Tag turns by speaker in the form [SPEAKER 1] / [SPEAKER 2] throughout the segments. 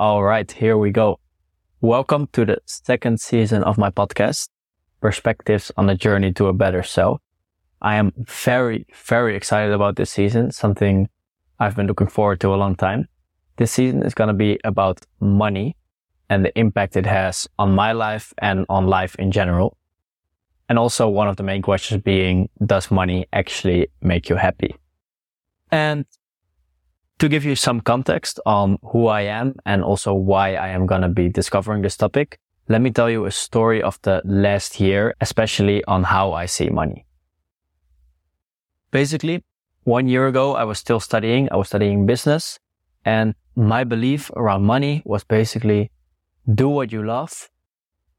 [SPEAKER 1] All right, here we go. Welcome to the second season of my podcast, Perspectives on the Journey to a Better Self. I am very, very excited about this season, something I've been looking forward to a long time. This season is going to be about money and the impact it has on my life and on life in general. And also one of the main questions being, does money actually make you happy? And to give you some context on who I am and also why I am going to be discovering this topic, let me tell you a story of the last year, especially on how I see money. Basically, one year ago, I was still studying. I was studying business and my belief around money was basically do what you love.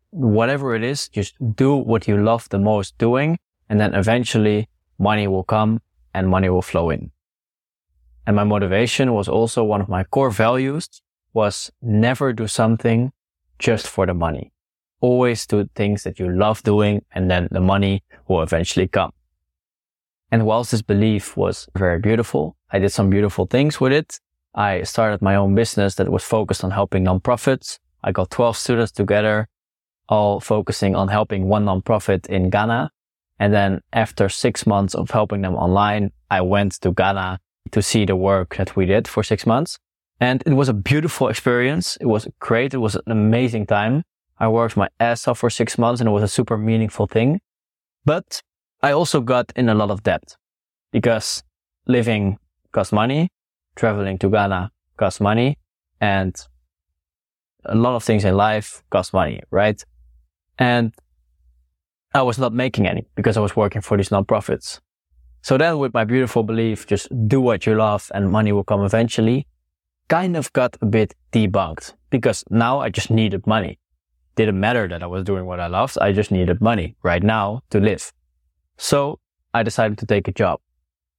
[SPEAKER 1] Whatever it is, just do what you love the most doing. And then eventually money will come and money will flow in. And my motivation was also one of my core values was never do something just for the money. Always do things that you love doing and then the money will eventually come. And whilst this belief was very beautiful, I did some beautiful things with it. I started my own business that was focused on helping nonprofits. I got 12 students together, all focusing on helping one nonprofit in Ghana. And then after six months of helping them online, I went to Ghana to see the work that we did for six months. And it was a beautiful experience. It was great. It was an amazing time. I worked my ass off for six months and it was a super meaningful thing. But I also got in a lot of debt because living costs money, traveling to Ghana costs money, and a lot of things in life cost money, right? And I was not making any because I was working for these nonprofits. So then with my beautiful belief, just do what you love and money will come eventually, kind of got a bit debunked because now I just needed money. Didn't matter that I was doing what I loved. I just needed money right now to live. So I decided to take a job.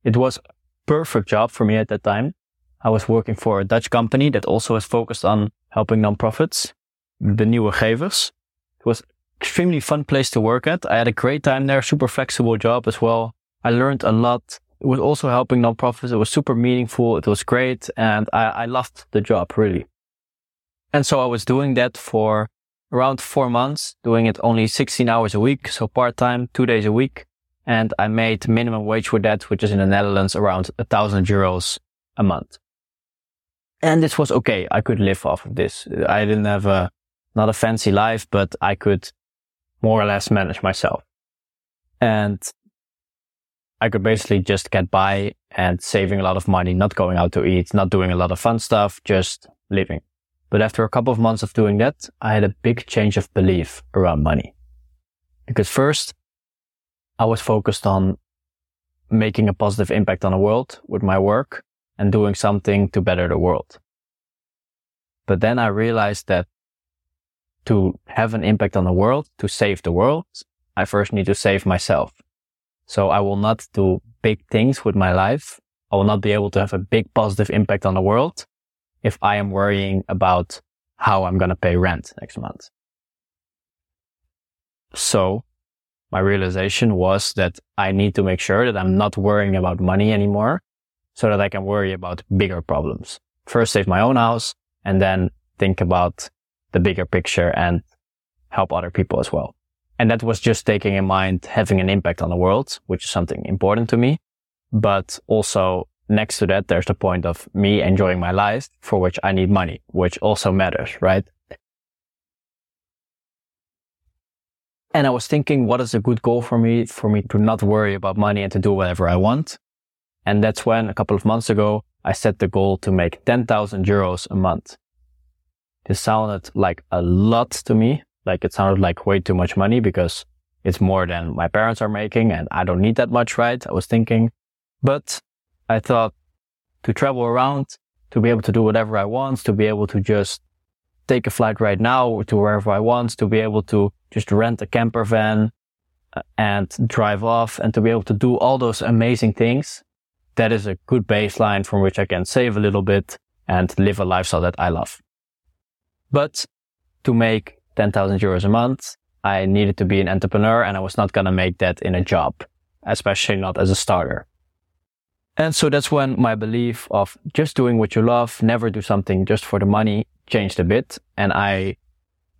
[SPEAKER 1] It was a perfect job for me at that time. I was working for a Dutch company that also was focused on helping nonprofits, the Nieuwe Gevers. It was extremely fun place to work at. I had a great time there, super flexible job as well. I learned a lot. It was also helping nonprofits. It was super meaningful. It was great. And I, I loved the job really. And so I was doing that for around four months, doing it only 16 hours a week. So part time, two days a week. And I made minimum wage with that, which is in the Netherlands around a thousand euros a month. And this was okay. I could live off of this. I didn't have a, not a fancy life, but I could more or less manage myself. And I could basically just get by and saving a lot of money, not going out to eat, not doing a lot of fun stuff, just living. But after a couple of months of doing that, I had a big change of belief around money. Because first, I was focused on making a positive impact on the world with my work and doing something to better the world. But then I realized that to have an impact on the world, to save the world, I first need to save myself. So I will not do big things with my life. I will not be able to have a big positive impact on the world if I am worrying about how I'm going to pay rent next month. So my realization was that I need to make sure that I'm not worrying about money anymore so that I can worry about bigger problems. First save my own house and then think about the bigger picture and help other people as well. And that was just taking in mind having an impact on the world, which is something important to me. But also next to that, there's the point of me enjoying my life for which I need money, which also matters, right? And I was thinking, what is a good goal for me, for me to not worry about money and to do whatever I want? And that's when a couple of months ago, I set the goal to make 10,000 euros a month. This sounded like a lot to me, like it sounded like way too much money because it's more than my parents are making and I don't need that much, right? I was thinking, but I thought to travel around, to be able to do whatever I want, to be able to just take a flight right now to wherever I want, to be able to just rent a camper van uh, and drive off and to be able to do all those amazing things. That is a good baseline from which I can save a little bit and live a lifestyle that I love. But to make 10,000 euros a month, I needed to be an entrepreneur and I was not going to make that in a job, especially not as a starter. And so that's when my belief of just doing what you love, never do something just for the money changed a bit and I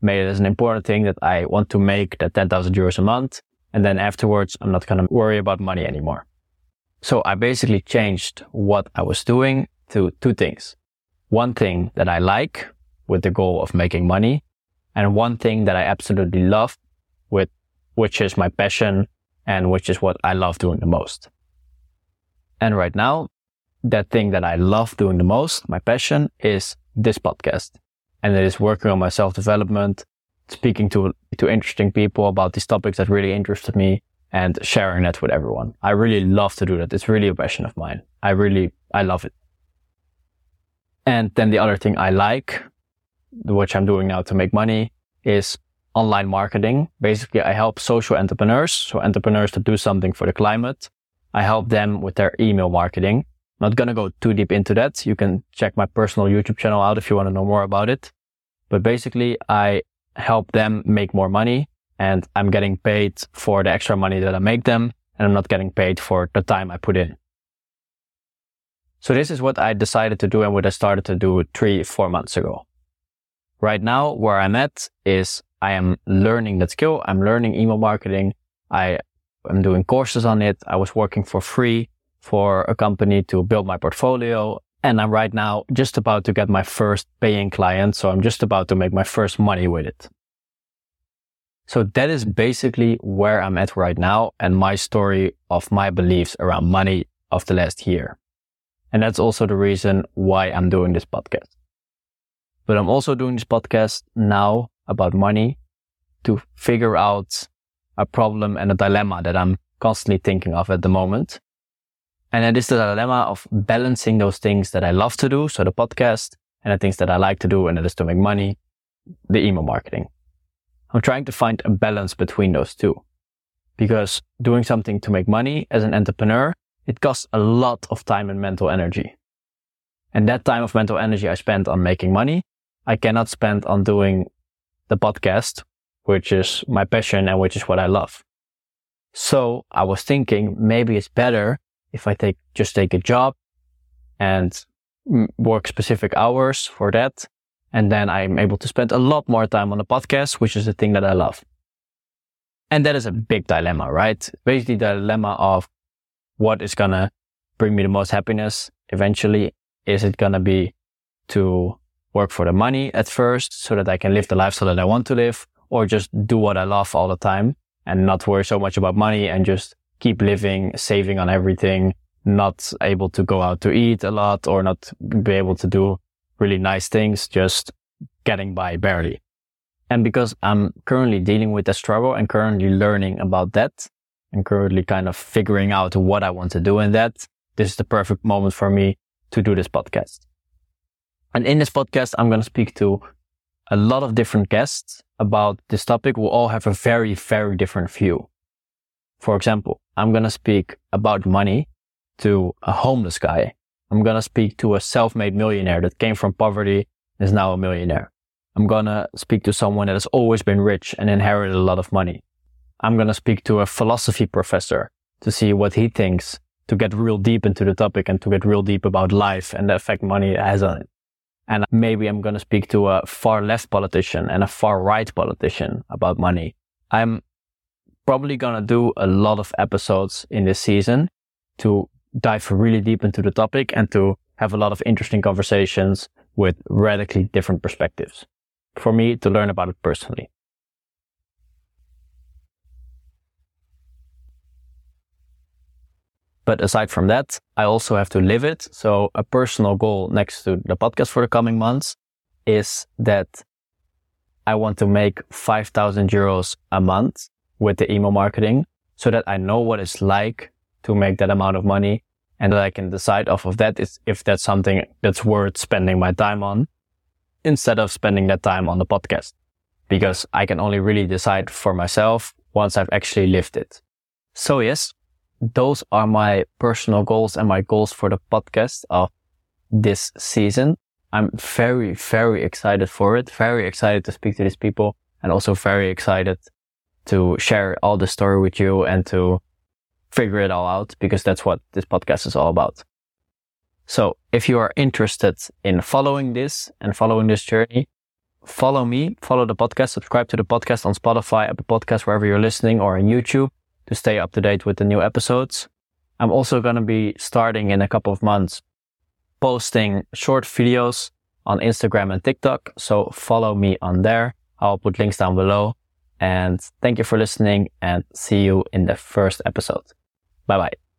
[SPEAKER 1] made it as an important thing that I want to make that 10,000 euros a month. And then afterwards, I'm not going to worry about money anymore. So I basically changed what I was doing to two things. One thing that I like with the goal of making money and one thing that I absolutely love with, which is my passion and which is what I love doing the most. And right now, that thing that I love doing the most, my passion is this podcast. And it is working on my self development, speaking to, to interesting people about these topics that really interested me and sharing that with everyone. I really love to do that. It's really a passion of mine. I really, I love it. And then the other thing I like, which I'm doing now to make money is online marketing. Basically, I help social entrepreneurs, so entrepreneurs to do something for the climate. I help them with their email marketing. Not gonna go too deep into that. You can check my personal YouTube channel out if you want to know more about it. But basically, I help them make more money and I'm getting paid for the extra money that I make them and I'm not getting paid for the time I put in. So this is what I decided to do and what I started to do three, four months ago. Right now, where I'm at is I am learning that skill. I'm learning email marketing. I am doing courses on it. I was working for free for a company to build my portfolio. And I'm right now just about to get my first paying client. So I'm just about to make my first money with it. So that is basically where I'm at right now and my story of my beliefs around money of the last year. And that's also the reason why I'm doing this podcast. But I'm also doing this podcast now about money to figure out a problem and a dilemma that I'm constantly thinking of at the moment. And it is the dilemma of balancing those things that I love to do. So the podcast and the things that I like to do and that is to make money, the email marketing. I'm trying to find a balance between those two because doing something to make money as an entrepreneur, it costs a lot of time and mental energy. And that time of mental energy I spend on making money, I cannot spend on doing the podcast, which is my passion and which is what I love. So I was thinking maybe it's better if I take, just take a job and work specific hours for that. And then I'm able to spend a lot more time on the podcast, which is the thing that I love. And that is a big dilemma, right? Basically the dilemma of what is going to bring me the most happiness eventually. Is it going to be to work for the money at first so that I can live the lifestyle that I want to live or just do what I love all the time and not worry so much about money and just keep living, saving on everything, not able to go out to eat a lot or not be able to do really nice things, just getting by barely. And because I'm currently dealing with the struggle and currently learning about that and currently kind of figuring out what I want to do in that, this is the perfect moment for me to do this podcast. And in this podcast, I'm going to speak to a lot of different guests about this topic will all have a very, very different view. For example, I'm going to speak about money to a homeless guy. I'm going to speak to a self-made millionaire that came from poverty and is now a millionaire. I'm going to speak to someone that has always been rich and inherited a lot of money. I'm going to speak to a philosophy professor to see what he thinks to get real deep into the topic and to get real deep about life and the effect money has on it. And maybe I'm going to speak to a far left politician and a far right politician about money. I'm probably going to do a lot of episodes in this season to dive really deep into the topic and to have a lot of interesting conversations with radically different perspectives for me to learn about it personally. But aside from that, I also have to live it. So a personal goal next to the podcast for the coming months is that I want to make 5,000 euros a month with the email marketing so that I know what it's like to make that amount of money and that I can decide off of that is if that's something that's worth spending my time on instead of spending that time on the podcast because I can only really decide for myself once I've actually lived it. So yes, those are my personal goals and my goals for the podcast of this season. I'm very, very excited for it. Very excited to speak to these people and also very excited to share all the story with you and to figure it all out because that's what this podcast is all about. So if you are interested in following this and following this journey, follow me, follow the podcast, subscribe to the podcast on Spotify, Apple Podcast, wherever you're listening or on YouTube to stay up to date with the new episodes. I'm also going to be starting in a couple of months posting short videos on Instagram and TikTok. So follow me on there. I'll put links down below and thank you for listening and see you in the first episode. Bye bye.